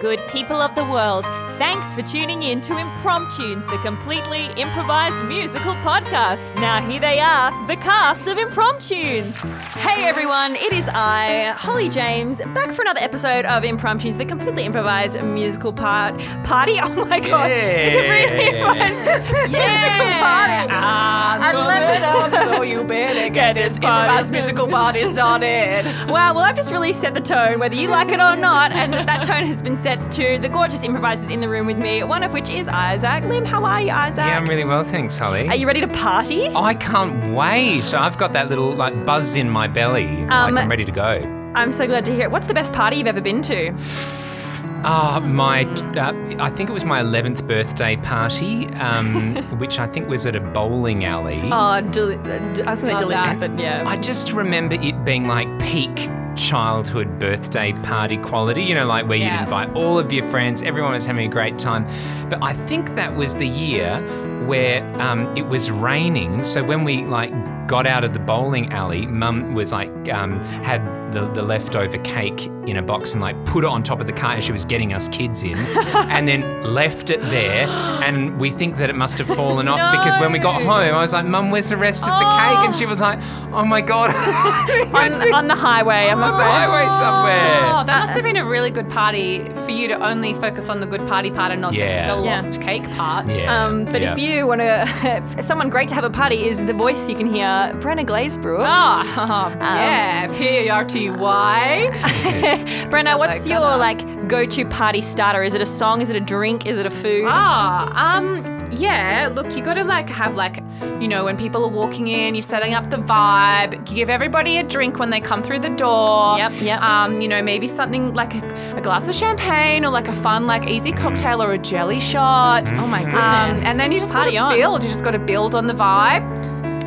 Good people of the world, thanks for tuning in to Impromptunes, the completely improvised musical podcast. Now, here they are, the cast of Impromptunes. Hey everyone, it is I, Holly James, back for another episode of Impromptunes, the completely improvised musical part party. Oh my god, the completely improvised musical party. I love it. so you better get this improvised musical party started. Wow, well, I've just really set the tone, whether you like it or not, and that tone has been set to the gorgeous improvisers in the room with me, one of which is Isaac. Lim, how are you, Isaac? Yeah, I'm really well, thanks, Holly. Are you ready to party? I can't wait. I've got that little like buzz in my belly. Um, like I'm ready to go. I'm so glad to hear it. What's the best party you've ever been to? Ah, my, uh, I think it was my 11th birthday party, um, which I think was at a bowling alley. Oh, deli- uh, d- I was going to delicious, that. but yeah. I just remember it being like peak childhood birthday party quality, you know, like where Yeah. you'd invite all of your friends, everyone was having a great time. But I think that was the year where um, it was raining. So when we like got out of the bowling alley, mum was like, um, had the, the leftover cake in a box and like put it on top of the car as she was getting us kids in and then left it there. And we think that it must have fallen off because when we got home, I was like, Mum, where's the rest of the cake? And she was like, Oh my God. on, on the highway, I'm on the highway somewhere. Oh, that must have been a really good party for you to only focus on the good party part and not the- Yeah. the, Yeah. lost cake part. Yeah. Um, but yeah. if you want to, someone great to have a party is the voice you can hear, Brenna Glazebrewer. Ah, yeah, P A R T Y. Brenna, what's your like go-to party starter? Is it a song? Is it a drink? Is it a food? Ah, um, yeah. Look, you got to like have like, you know, when people are walking in, you're setting up the vibe. You give everybody a drink when they come through the door. Yep, yep. Um, you know, maybe something like a, a glass of champagne or like a fun, like easy cocktail or a jelly shot. Oh my Um, goodness. and then you just Party got on. build. You just got to build on the vibe.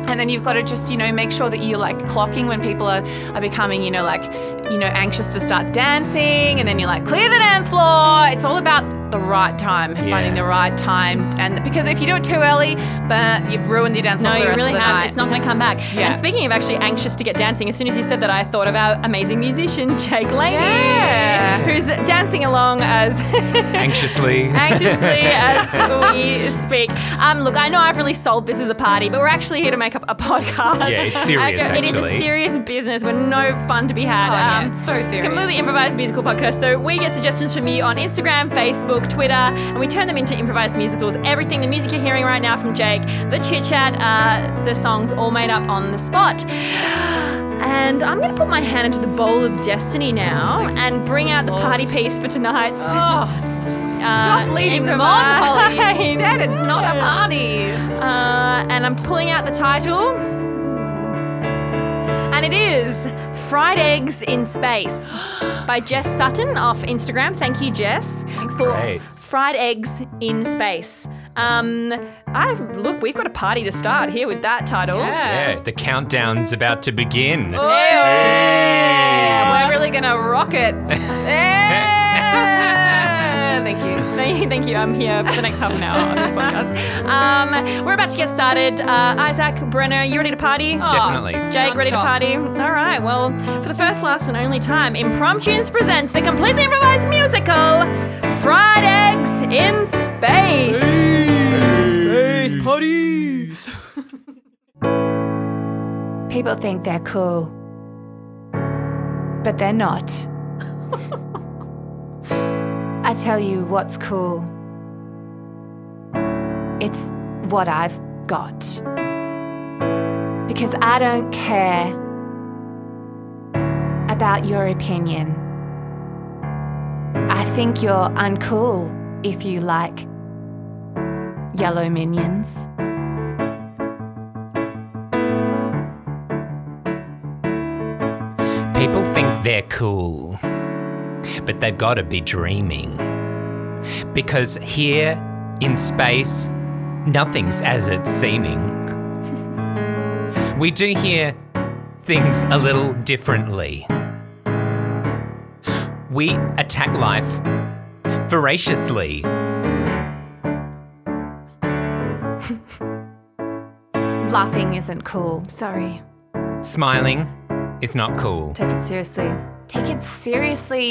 And then you've got to just, you know, make sure that you're like clocking when people are, are becoming, you know, like, you know, anxious to start dancing. And then you're like, clear the dance floor. It's all about the right time, finding the right time. And because if you do it too early, but you've ruined your dance No, you really have. night. It's not going to come back. Yeah. And speaking of actually anxious to get dancing, as soon as you said that, I thought of our amazing musician, Jake Laney, Yeah. who's dancing along as Anxiously. anxiously as we speak. Um, look, I know I've really sold this as a party, but we're actually here to make up a podcast. Yeah, it's serious, It is a serious business. We're no fun to be had. Oh, yeah, Um, it's so serious. Completely improvised musical podcast. So we get suggestions from you on Instagram, Facebook, Twitter, and we turn them into improvised musicals. Everything, the music you're hearing right now from Jake, the chit chat, uh, the songs all made up on the spot. And I'm going to put my hand into the bowl of destiny now and bring out the party piece for tonight's. Oh, uh, stop leading them on, Holly. You said it's not a party. Uh, and I'm pulling out the title. And it is Fried Eggs in Space by Jess Sutton off Instagram. Thank you, Jess. Thanks for Great. Fried Eggs in Space. Um, I've look, we've got a party to start here with that title. Yeah, the countdown's about to begin. Yeah, we're really gonna rock it. Yeah. Thank you. Thank you. I'm here for the next half an hour on this podcast. Um, we're about to get started. Uh, Isaac, Brenna, you ready to party? Definitely. Jake, ready to party? All right. Well, for the first, last, and only time, Impromptunes presents the completely improvised musical, Fried Eggs in Space. Space parties. People think they're cool, but they're not. I tell you what's cool. It's what I've got. Because I don't care about your opinion. I think you're uncool if you like yellow minions. People think they're cool, but they've got to be dreaming. Because here in space, nothing's as it's seeming. we do hear things a little differently. We attack life voraciously. Laughing isn't cool. Sorry. Smiling is not cool. Take it seriously. Take it seriously,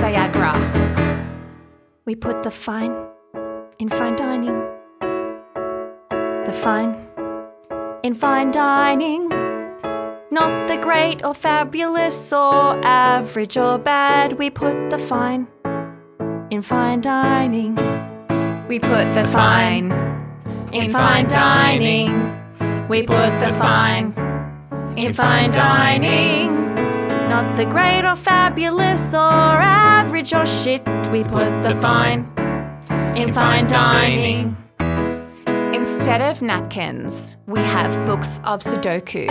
Viagra. We put the fine in fine dining. The fine in fine dining. Not the great or fabulous or average or bad. We put the fine in fine dining. We put the fine In fine dining. We put the fine in fine dining. Not the great or fabulous or average or shit. We put the fine in fine dining. Instead of napkins, we have books of Sudoku,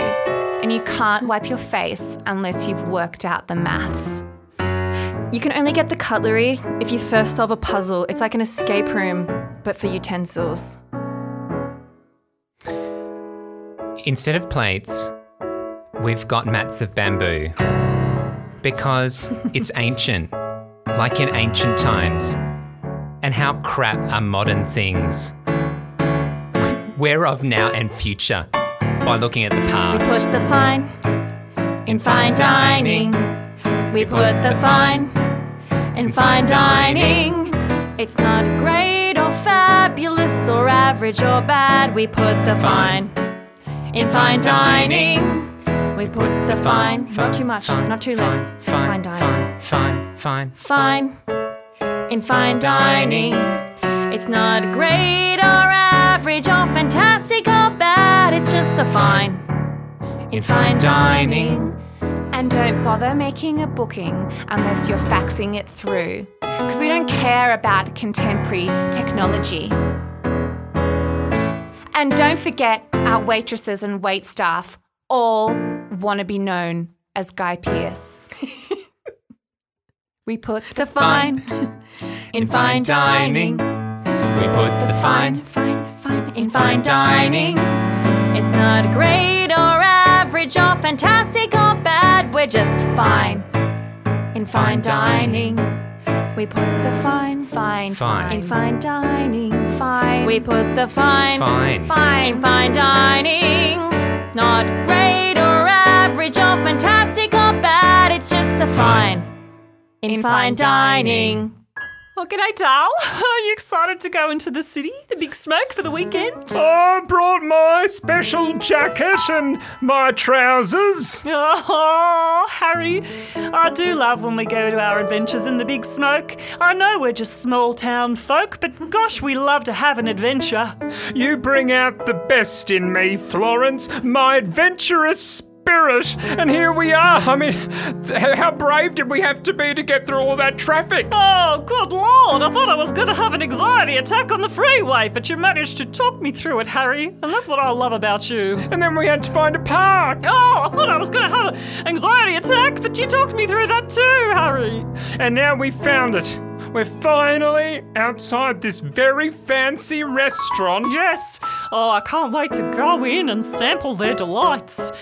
and you can't wipe your face unless you've worked out the maths. You can only get the cutlery if you first solve a puzzle. It's like an escape room, but for utensils. Instead of plates, we've got mats of bamboo. Because it's ancient, like in ancient times. And how crap are modern things? We're of now and future by looking at the past. We put the fine in fine dining. We put the fine in fine dining. It's not great or fabulous or average or bad. We put the fine in fine dining. We put the fine, not too much, Fine, not too fine, less. Fine, dining. fine, fine, fine, Fine in fine dining. It's not great or average or fantastic or bad. It's just the fine in fine dining. And don't bother making a booking unless you're faxing it through, because we don't care about contemporary technology. And don't forget, our waitresses and wait staff all want to be known as Guy Pearce. we put the The fine in fine dining. We put the Fine, fine, fine in fine dining. It's not great or average or fantastic or bad. We're just fine in fine dining. We put the fine fine, Fine. in fine dining. fine. We put the fine Fine. in fine. fine dining. Not great or average or fantastic or bad. It's just the fine in, In fine, fine dining. Dining. Oh, g'day, Dal. Are you excited to go into the city, the big smoke for the weekend? I brought my special jacket and my trousers. Oh, Harry, I do love when we go to our adventures in the big smoke. I know we're just small town folk, but gosh, we love to have an adventure. You bring out the best in me, Florence, my adventurous spirit. And here we are. I mean, how brave did we have to be to get through all that traffic? Oh, good lord, I thought I was going to have an anxiety attack on the freeway, but you managed to talk me through it, Harry, and that's what I love about you. And then we had to find a park. Oh, I thought I was going to have an anxiety attack, but you talked me through that too, Harry. And now we found it. We're finally outside this very fancy restaurant. Yes. Oh, I can't wait to go in and sample their delights.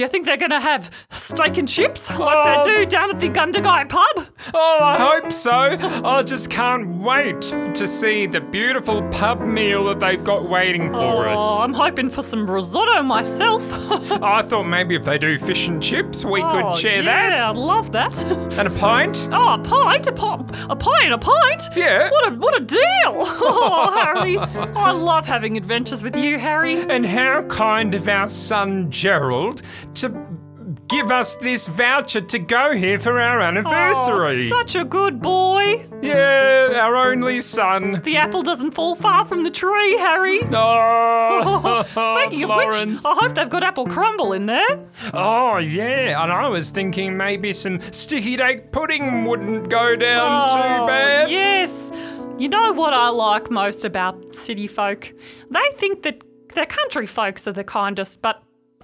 Do you think they're going to have steak and chips like Oh. they do down at the Gundagai pub? Oh, I hope so. I just can't wait to see the beautiful pub meal that they've got waiting for Oh, us. Oh, I'm hoping for some risotto myself. I thought maybe if they do fish and chips, we Oh, could share yeah, that. I'd love that. And a pint? oh, a pint, a pint, a pint, a pint. Yeah. What a what a deal! Oh, Harry, I love having adventures with you, Harry. And how kind of our son Gerald to give us this voucher to go here for our Oh, anniversary. such a good boy. yeah, our only son. The apple doesn't fall far from the tree, Harry. Oh, Speaking of which, I hope they've got apple crumble in there. Oh, yeah, and I was thinking maybe some sticky date pudding wouldn't go down Oh, too bad. Yes. You know what I like most about city folk? They think that their country folks are the kindest, but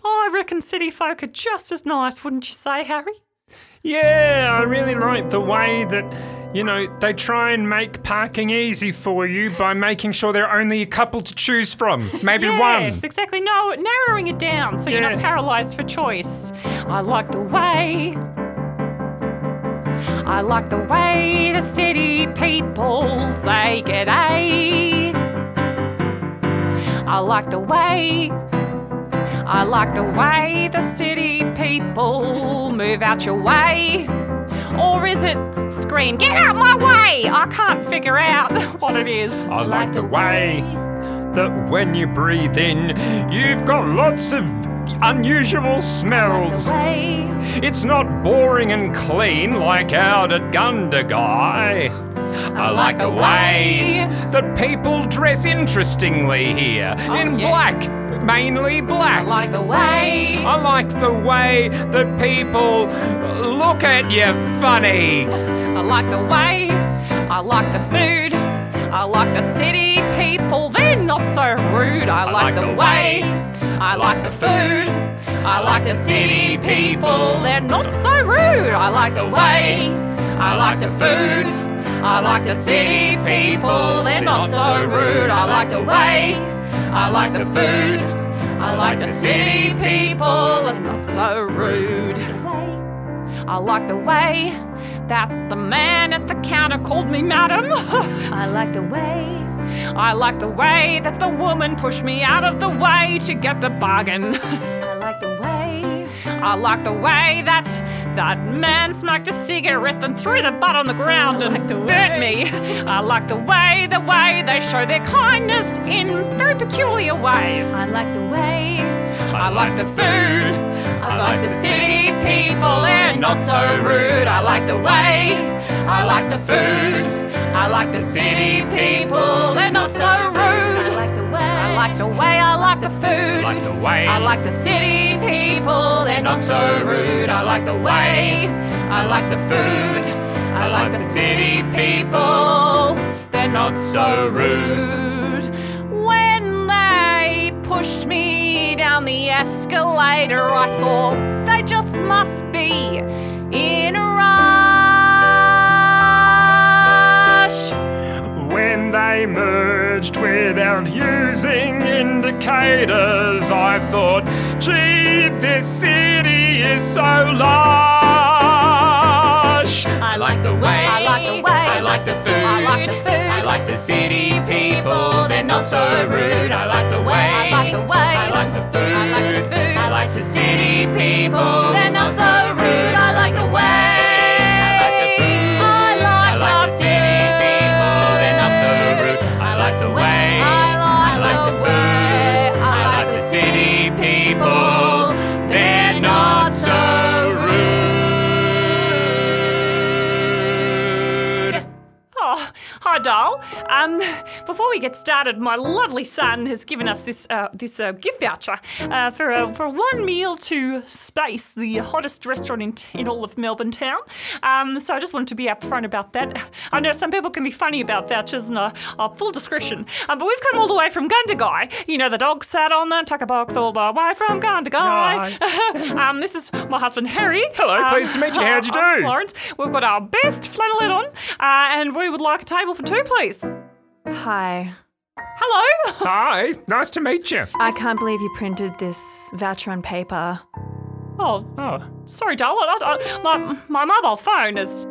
Oh, I reckon city folk are just as nice, wouldn't you say, Harry? Yeah, I really like the way that You know, they try and make parking easy for you by making sure there are only a couple to choose from. Maybe Yes, one. Yes, exactly. No, narrowing it down so you're not paralyzed for choice. I like the way. I like the way the city people say g'day. I like the way. I like the way the city people move out your way. Or is it scream, get out my way? I can't figure out what it is. I like the way that when you breathe in, you've got lots of unusual smells. It's not boring and clean like out at Gundagai. I like the way that people dress interestingly here oh, in yes. black, mainly black. I like the way. I like the way that people look at you funny. I like the way, I like the food, I like the city people, they're not so rude. I, like, the way, I like the food, I like the city people, they're not so rude. I like the way, I like the food, I like the city people, they're not so rude. I like the way, I like the food, I like the city people, they're not so rude. I like the way that the man at the counter called me madam. I like the way. I like the way that the woman pushed me out of the way to get the bargain. I like the way. I like the way that that man smoked a cigarette and threw the butt on the ground and burnt me. I like the way, the way they show their kindness in very peculiar ways. I like the way. I like the food. I like the city people, they're not so rude. I like the way. I like the food. I like the city people, they're not so rude. Like the way, I like the food. Like the way. I like the city people, they're not so rude. I like the way. I like the food. I like the city people, they're not so rude. When they pushed me down the escalator, I thought they just must be in a rush. When they merged without using indicators, I thought, gee, this city is so lush. I like the way. I like the way. I like the food. I like the food. I like the city people. They're not so rude. I like the way. I like the way. I like the food. I like the food. I like the city people. They're not so before we get started, my lovely son has given us this uh, this uh, gift voucher uh, for a, for one meal to Space, the hottest restaurant in, in all of Melbourne town. Um, so I just wanted to be upfront about that. I know some people can be funny about vouchers, and uh, uh, full discretion. Um, but we've come all the way from Gundagai. You know, the dog sat on the tucker box all the way from Gundagai. um, this is my husband Harry. Hello, Um, pleased to meet you. How'd you do? Florence. We've got our best flannelette on, uh, and we would like a table for two, please. Hi. Hello. Hi, nice to meet you. I can't believe you printed this voucher on paper. Oh, s- sorry, darling. I, I, my my mobile phone is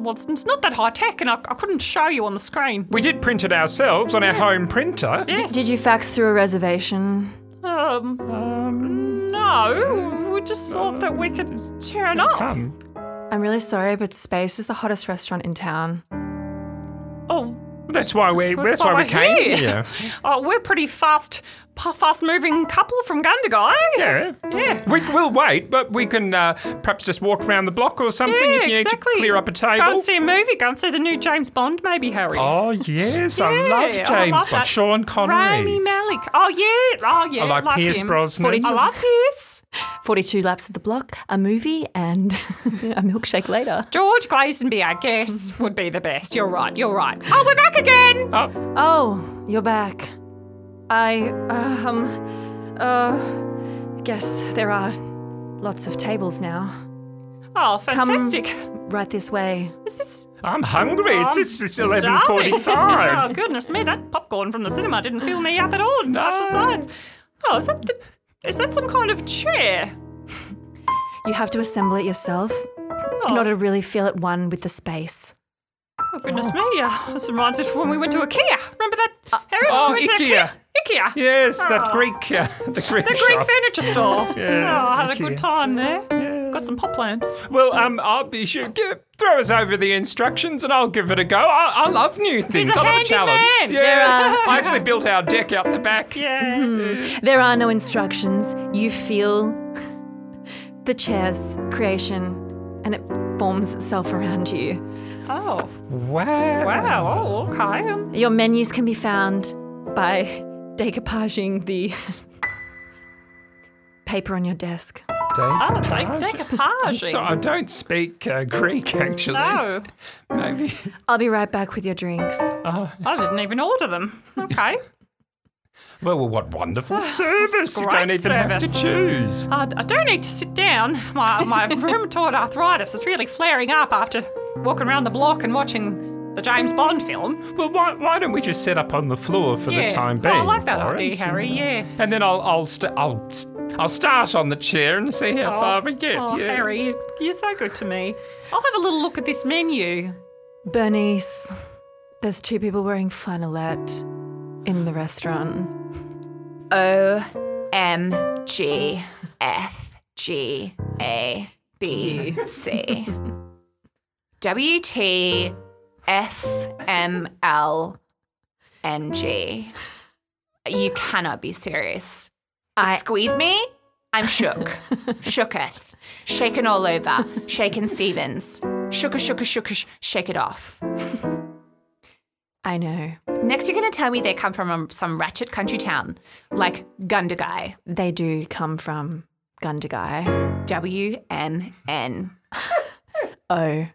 well, it's, it's not that high tech, and I, I couldn't show you on the screen. We did print it ourselves on our home printer. Yes. Did you fax through a reservation? Um, no, we just thought that we could turn up. Come. I'm really sorry, but Space is the hottest restaurant in town. That's why we. That's, why why, we came here. here. oh, we're pretty fast, fast moving couple from Gundagai. Yeah. Yeah. We will wait, but we can uh, perhaps just walk around the block or something Yeah, if you exactly. need to clear up a table. Go and see a movie. Go and see the new James Bond, maybe Harry. Oh yes, I Yeah, love I James love Bond. that. Sean Connery. Rami Malek. Oh yeah, oh yeah. I like love Pierce him. Brosnan. I love Pierce. 42 laps of the block, a movie, and a milkshake later. George Lazenby, I guess, would be the best. You're right. You're right. Oh, we're back again. Oh, Oh, you're back. I, um, uh, guess there are lots of tables now. Oh, fantastic. Right this way. Is this I'm hungry. It's, it's, it's 11.45. oh, goodness me, that popcorn from the cinema didn't fill me up at all and touch the sides. Oh, is that, the, is that some kind of chair? You have to assemble it yourself in order to really feel at one with the space. Oh, goodness me. Uh, this reminds me of when we went to IKEA. Remember that, Harry? oh, we went to IKEA. IKEA. Yes, that Oh. Greek, uh, the Greek The Greek shop. furniture store. Yeah, oh, I had a IKEA. good time there. Got some pop plants. Well, um, I'll be sure. Give, throw us over the instructions and I'll give it a go. I, I love new things. a I love a handy challenge. man. Yeah, There are- I actually built our deck out the back. Yeah. There are no instructions. You feel the chair's creation and it forms itself around you. Oh, Wow. wow. Oh, okay. Your menus can be found by decoupaging the paper on your desk. Oh, de- decoupaging. So I don't speak uh, Greek actually. No, Maybe. I'll be right back with your drinks. I didn't even order them. Okay. Well, well what wonderful ah, service. You don't even have to choose. I, I do need to sit down. My, my rheumatoid arthritis is really flaring up after walking around the block and watching the James Bond film. Well, why, why don't we just set up on the floor for Yeah. the time Oh, being? I like that for idea, us? Harry. Yeah. And then I'll I'll st- I'll st- I'll start on the chair and see how far oh, we get. Oh, yeah. Harry, you- you're so good to me. I'll have a little look at this menu. Bernice, there's two people wearing flannelette in the restaurant. O M G F G A B C W T F M L N G. You cannot be serious. I Squeeze me? I'm shook. Shooketh. Shaken all over. Shaken Stevens. Shooka, shooka, shooka, sh- shake it off. I know. Next, you're going to tell me they come from um, some ratchet country town, like Gundagai. They do come from Gundagai. W M N. Oh.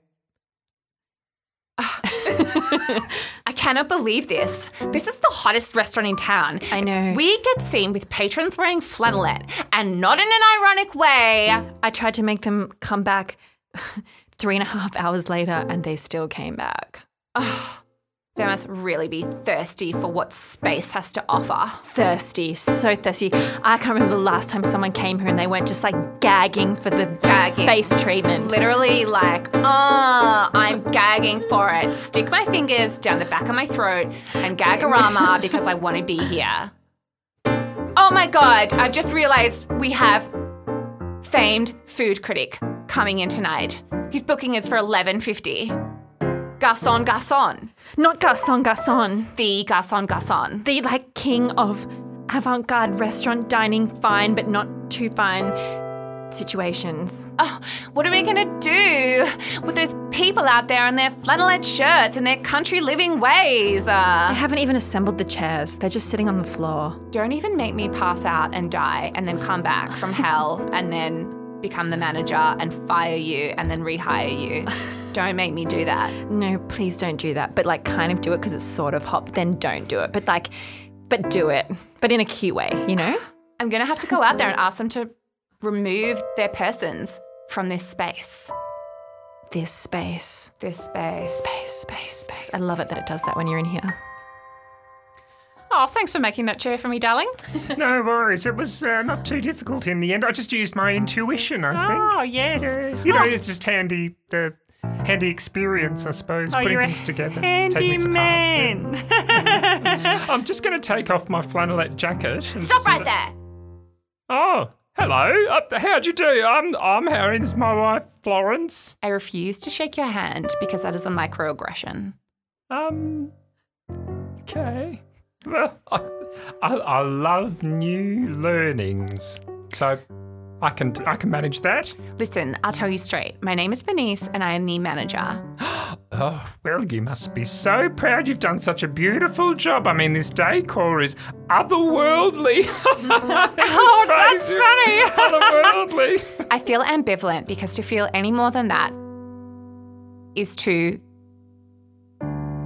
I cannot believe this. This is the hottest restaurant in town. I know. We get seen with patrons wearing flannelette, and not in an ironic way. I tried to make them come back three and a half hours later and they still came back. They must really be thirsty for what space has to offer. Thirsty, so thirsty. I can't remember the last time someone came here and they weren't just like gagging for the Gagging. space treatment. Literally, like, ah, I'm gagging for it. Stick my fingers down the back of my throat and gagarama because I want to be here. Oh my god, I've just realized we have famed food critic coming in tonight. His booking is for 11.50. Garçon Garçon. Not Garçon Garçon. The Garçon Garçon. The like king of avant-garde restaurant dining fine but not too fine situations. Oh, what are we gonna do with those people out there in their flannelette shirts and their country living ways? I Uh, haven't even assembled the chairs. They're just sitting on the floor. don't even make me pass out and die and then come back from hell and then become the manager and fire you and then rehire you. don't make me do that. No, please don't do that. But like kind of do it because it's sort of hot. Then don't do it. But like, but do it. But in a cute way, you know? I'm gonna have to go out there and ask them to remove their persons from this space. This space. This space. Space, space, space. I love it that it does that when you're in here. Oh, thanks for making that chair for me, darling. No worries. It was uh, not too difficult in the end. I just used my intuition, I think. Oh, yes. Yeah, you know, it's just handy, the handy experience, I suppose, Oh, putting things together. take things apart. handyman. I'm just going to take off my flannelette jacket. Stop just- right there. Oh, hello. Uh, how'd you do? I'm I'm Harry. This is my wife, Florence. I refuse to shake your hand because that is a microaggression. Um. Okay. Well, I, I, I love new learnings, so I can I can manage that. Listen, I'll tell you straight. My name is Bernice and I am the manager. Oh, well, you must be so proud you've done such a beautiful job. I mean, this decor is otherworldly. oh, that's funny. otherworldly. I feel ambivalent because to feel any more than that is to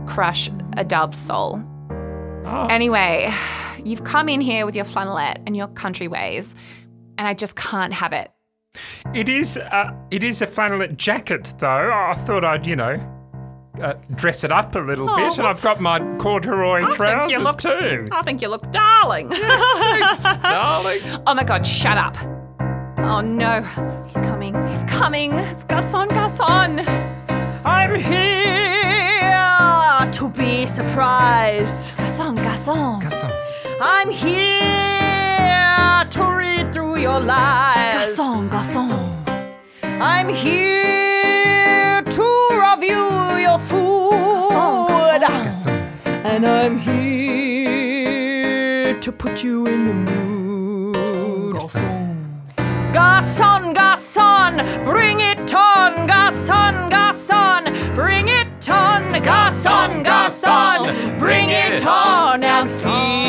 crush a dove's soul. Oh. Anyway, you've come in here with your flannelette and your country ways, and I just can't have it. It is. Uh, it is a flannelette jacket, though. I thought I'd, you know, uh, dress it up a little Oh, bit, and I've got my corduroy I trousers think you look. too. I think you look darling. Thanks, Darling. Oh my god, shut up. Oh no. He's coming. He's coming. It's Garçon, Garçon. I'm here to be surprised. Garçon, Garçon. I'm here to read through your lies. Garçon, Garçon. I'm here to review your food. And I'm here to put you in the mood. Garçon, garçon, bring it on, garçon, garçon, bring it on, garçon, garçon, bring it on and feed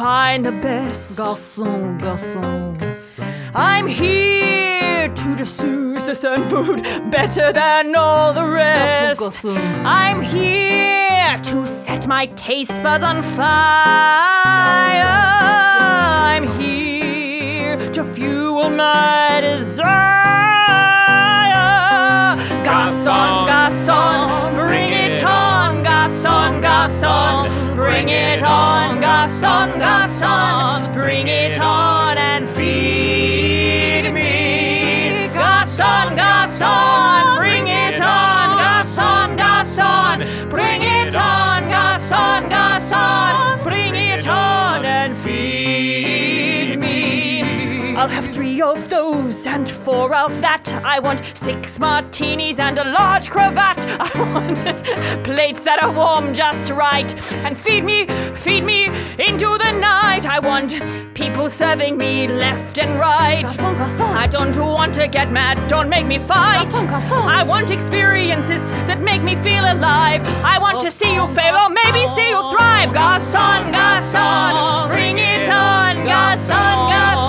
find the best. Garçon, Garçon. I'm here to discuss the sun food better than all the rest. I'm here to set my taste buds on fire. I'm here to fuel my desire. Garçon, garçon, bring it on. Garçon, garçon, bring it on. Garçon, garçon, bring it on and feed me. Garçon, garçon, three of those and four of that. I want six martinis and a large cravat. I want plates that are warm just right. And feed me, feed me into the night. I want people serving me left and right. Garçon, Garçon. I don't want to get mad, don't make me fight. Garçon, garçon. I want experiences that make me feel alive. I want to see you fail or maybe see you thrive. Garçon, garçon, bring it on. Garçon, garçon,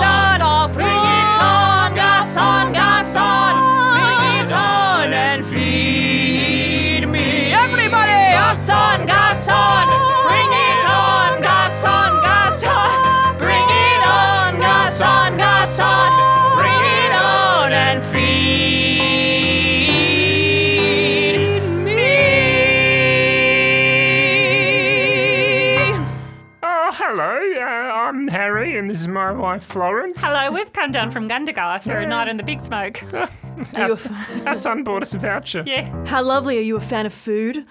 is my Florence. Hello, we've come down from Gundagai for a night in the big smoke. Our, s- our son bought us a voucher. Yeah. How lovely. Are you a fan of food?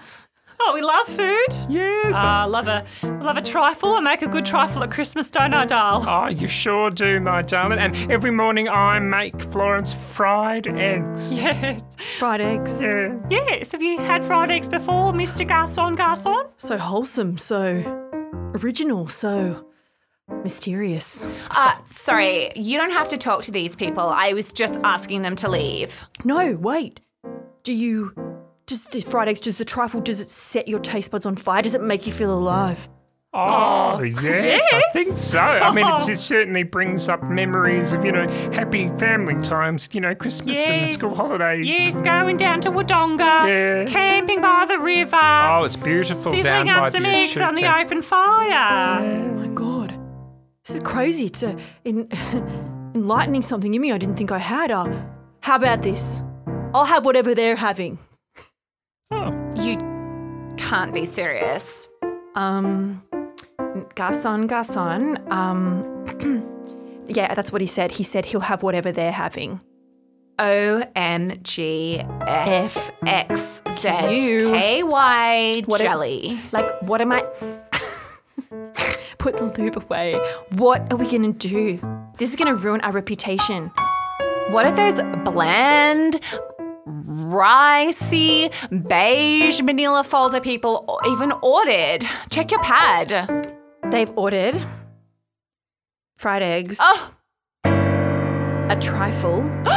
Oh, we love food. Yes. I love a love a trifle. I make a good trifle at Christmas, don't I, doll? Oh, you sure do, my darling. And every morning I make Florence fried eggs. Yes. Fried eggs. Yeah. Yes. Have you had fried eggs before, Mr. Garçon Garçon? So wholesome, so original, so mysterious. Uh, sorry, you don't have to talk to these people. I was just asking them to leave. No, wait. Do you. Does the fried eggs, does the trifle, does it set your taste buds on fire? Does it make you feel alive? Oh, yes, I think so. I mean, it's, it certainly brings up memories of, you know, happy family times, you know, Christmas and Yes. school holidays. Yes, going down to Wodonga, Yes. camping by the river, Oh, it's beautiful down sizzling by up some the eggs on the open fire. Oh my god. This is crazy. It's a, in, enlightening something in me I didn't think I had. Uh, how about this? I'll have whatever they're having. Oh. You can't be serious. Um, Garçon, Garçon. Um, yeah, that's what he said. He said he'll have whatever they're having. O M G F X Z Q. K Y What a- jelly. Like, what am I? Put the lube away. What are we gonna do? This is gonna ruin our reputation. What are those bland, ricey, beige manila folder people even ordered? Check your pad. They've ordered fried eggs. Oh. A trifle.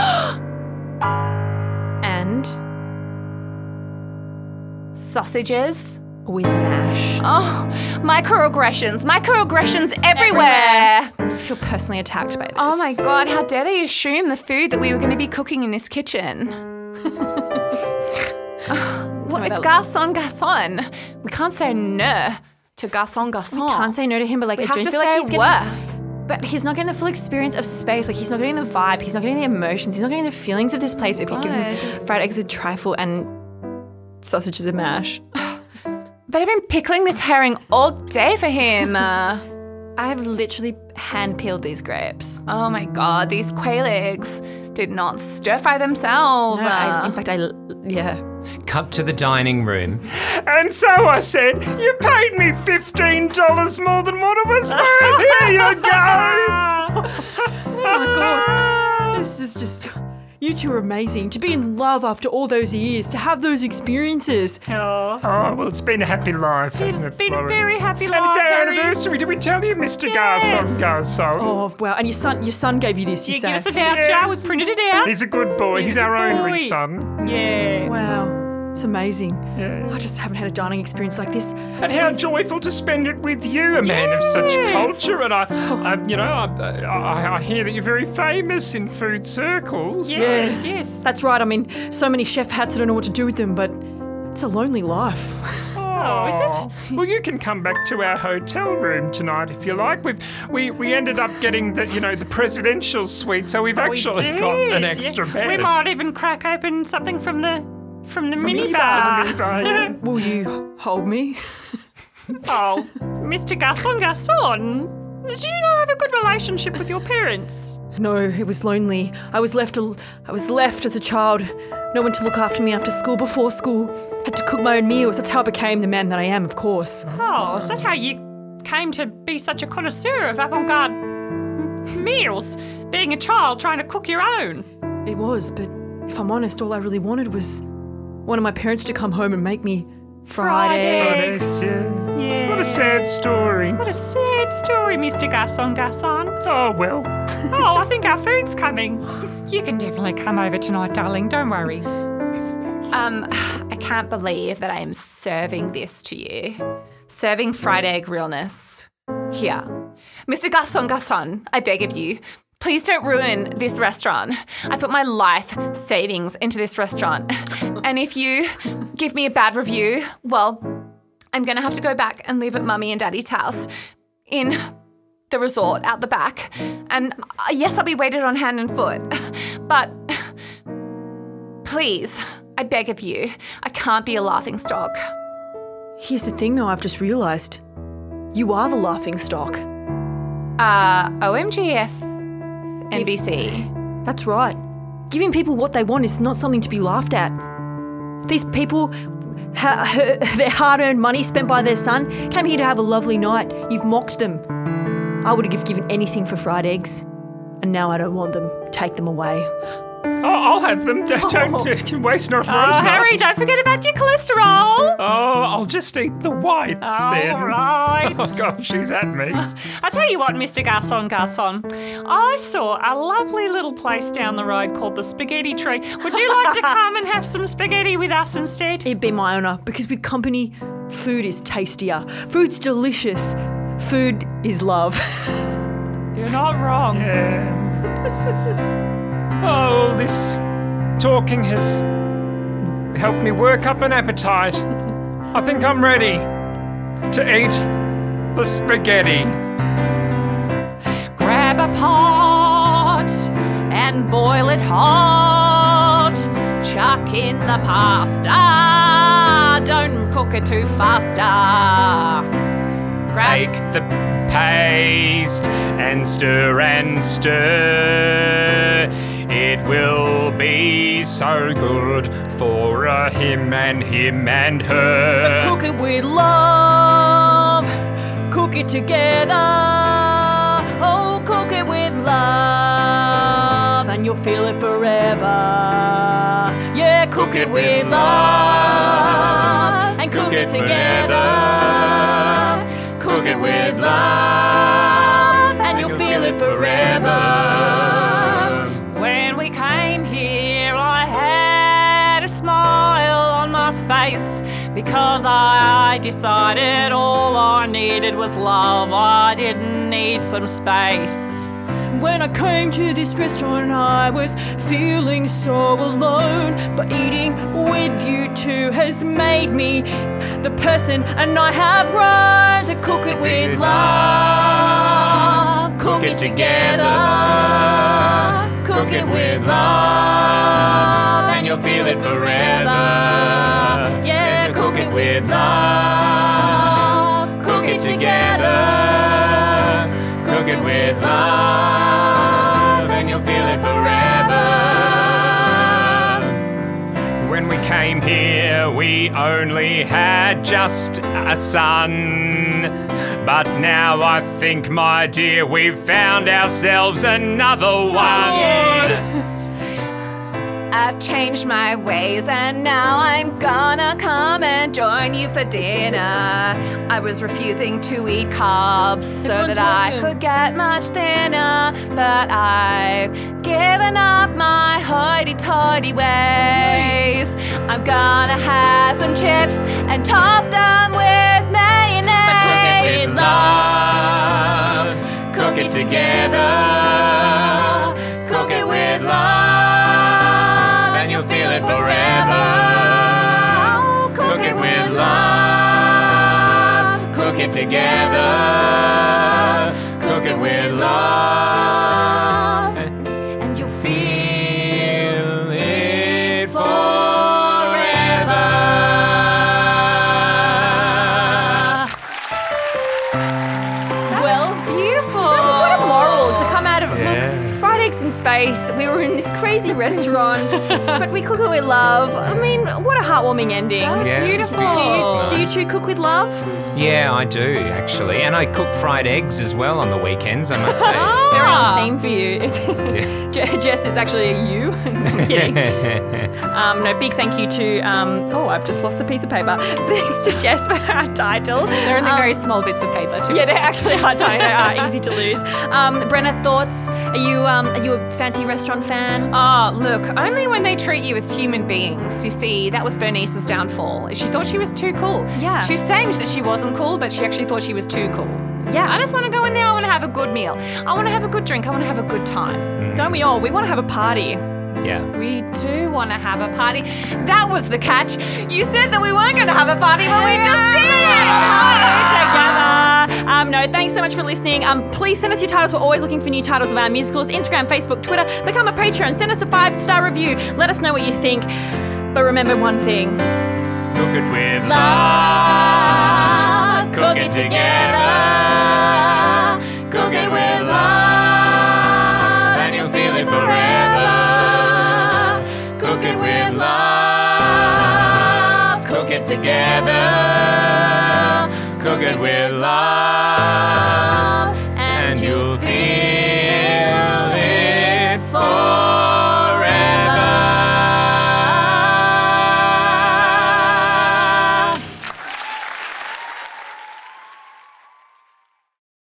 and Sausages, with mash. Oh, microaggressions, microaggressions everywhere. I feel personally attacked by this. Oh my god, how dare they assume the food that we were going to be cooking in this kitchen? well, it's garçon, garçon. We can't say no to garçon, garçon. We can't say no to him, but like We I have don't to feel like he's what? getting. But he's not getting the full experience of space. Like he's not getting the vibe. He's not getting the emotions. He's not getting the feelings of this place. If you give him fried eggs with trifle and sausages and mash. But I've been pickling this herring all day for him. Uh, I have literally hand peeled these grapes. oh my god, these quail eggs did not stir fry themselves. No, I, uh. in fact, I yeah. Cut to the dining room. And so I said, You paid me $15 more than what it was worth. Here you go. Oh my god, this is just. You two are amazing. To be in love after all those years, to have those experiences. Oh, Oh, well, it's been a happy life, hasn't it, It's been a Florence? very happy And it's our Harry. anniversary. Did we tell you, Mr. Garçon? Garçon. Oh wow! And your son, your son gave you this. You, You say. give us a voucher, Yes. we printed it out. He's a good boy. He's, He's a our good only boy. son. Yeah. wow, it's amazing. Yeah. I just haven't had a dining experience like this. And how joyful to spend it with you, a man of such culture. And I, I you know, I, I, I hear that you're very famous in food circles. Yes, yes. That's right. I mean, so many chef hats. I don't know what to do with them, but it's a lonely life. Oh, oh, is it? Well, you can come back to our hotel room tonight if you like. We've we, we ended up getting the you know the presidential suite, so we've oh, actually did, got an yeah. extra We might even crack open something from the from the the minibar. minibar, yeah. Will you hold me? oh, Mr. Gaston Gaston, did you not have a good relationship with your parents? No, it was lonely. I was left. Al- I was left as a child. No one to look after me after school, before school. Had to cook my own meals. That's how I became the man that I am, of course. Oh, is that how you came to be such a connoisseur of avant-garde meals? Being a child trying to cook your own. It was, but if I'm honest, all I really wanted was one of my parents to come home and make me fried, Fried eggs. eggs. Yeah. Yeah. What a sad story. What a sad story, Mr. Gaston Gaston. Oh well. Oh, I think our food's coming. You can definitely come over tonight, darling. Don't worry. Um, I can't believe that I am serving this to you. Serving fried egg realness. Here. Mr. Gaston Gaston, I beg of you, please don't ruin this restaurant. I put my life savings into this restaurant. And if you give me a bad review, well, I'm gonna have to go back and live at mummy and daddy's house in the resort out the back. And uh, yes, I'll be waited on hand and foot. But please, I beg of you, I can't be a laughing stock. Here's the thing, though. I've just realised, you are the laughing stock. Uh, OMGF NBC. That's right. Giving people what they want is not something to be laughed at. These people, ha- ha- their hard earned money spent by their son, came here to have a lovely night. You've mocked them. I would have given anything for fried eggs, and now I don't want them. Take them away. Oh, I'll have them. Don't, don't waste not Oh, rose Harry, don't forget about your cholesterol. Oh, I'll just eat the whites then. All right. Oh gosh, she's at me. I tell you what, Mr. Garçon Garçon, I saw a lovely little place down the road called the Spaghetti Tree. Would you like to come and have some spaghetti with us instead? It'd be my honour because with company, food is tastier. Food's delicious. Food is love. You're not wrong. Oh, this talking has helped me work up an appetite. I think I'm ready to eat the spaghetti. Grab a pot and boil it hot. Chuck in the pasta. Don't cook it too fast. Grab Take the paste and stir and stir. It will be so good for a him and him and her. Cook it with love. Cook it together. Oh, cook it with love. And you'll feel it forever. Yeah, cook, it, with love. And cook, it, together. Cook it with love. And you'll feel it forever. Face Because I decided all I needed was love. I didn't need some space. When I came to this restaurant, I was feeling so alone. But eating with you two has made me the person, and I have grown to cook it with love. Cook it together. Cook it with love, and you'll feel it forever. Yeah, cook it with love. Cook it together. Cook it with love, and you'll feel it forever. When we came here, we only had just a son. But now I think, my dear, we've found ourselves another oh, one. I've changed my ways and now I'm gonna come and join you for dinner. I was refusing to eat carbs so Everyone's that I could get much thinner, but I've given up my hoity-toity ways. I'm gonna have some chips and top them with mayonnaise. Cook it with love. Cook it together. It forever. Cook it with love. Cook it together. but we cook it with love. I mean, what a heartwarming ending. Yeah, it's beautiful. Do you, beautiful. do you two cook with love? Yeah, I do actually, and I cook fried eggs as well on the weekends. I must say. Very theme for you. Je- Jess is actually a you. I'm kidding. Um, no, big thank you to. Um, oh, I've just lost the piece of paper. Thanks to Jess for our title. They're only Um, very small bits of paper too. Yeah, they're actually are tiny. They are easy to lose. Um, Brenna, thoughts? Are you um, are you a fancy restaurant fan? Oh, look, only when they treat you as human beings. You see, that was Bernice's downfall. She thought she was too cool. Yeah. She's saying that she wasn't cool, but she actually thought she was too cool. Yeah. I just want to go in there. I want to have a good meal. I want to have a good drink. I want to have a good time. Don't we all? We want to have a party. yeah. We do want to have a party. That was the catch. You said that we weren't going to have a party, but we just did. together. Um, no, thanks so much for listening. Um, please send us your titles. We're always looking for new titles of our musicals. Instagram, Facebook, Twitter. Become a patron. Send us a five star review. Let us know what you think. But remember one thing: Cook it with love. Cook it together. Cook and love. Cook it together. Cook it with love.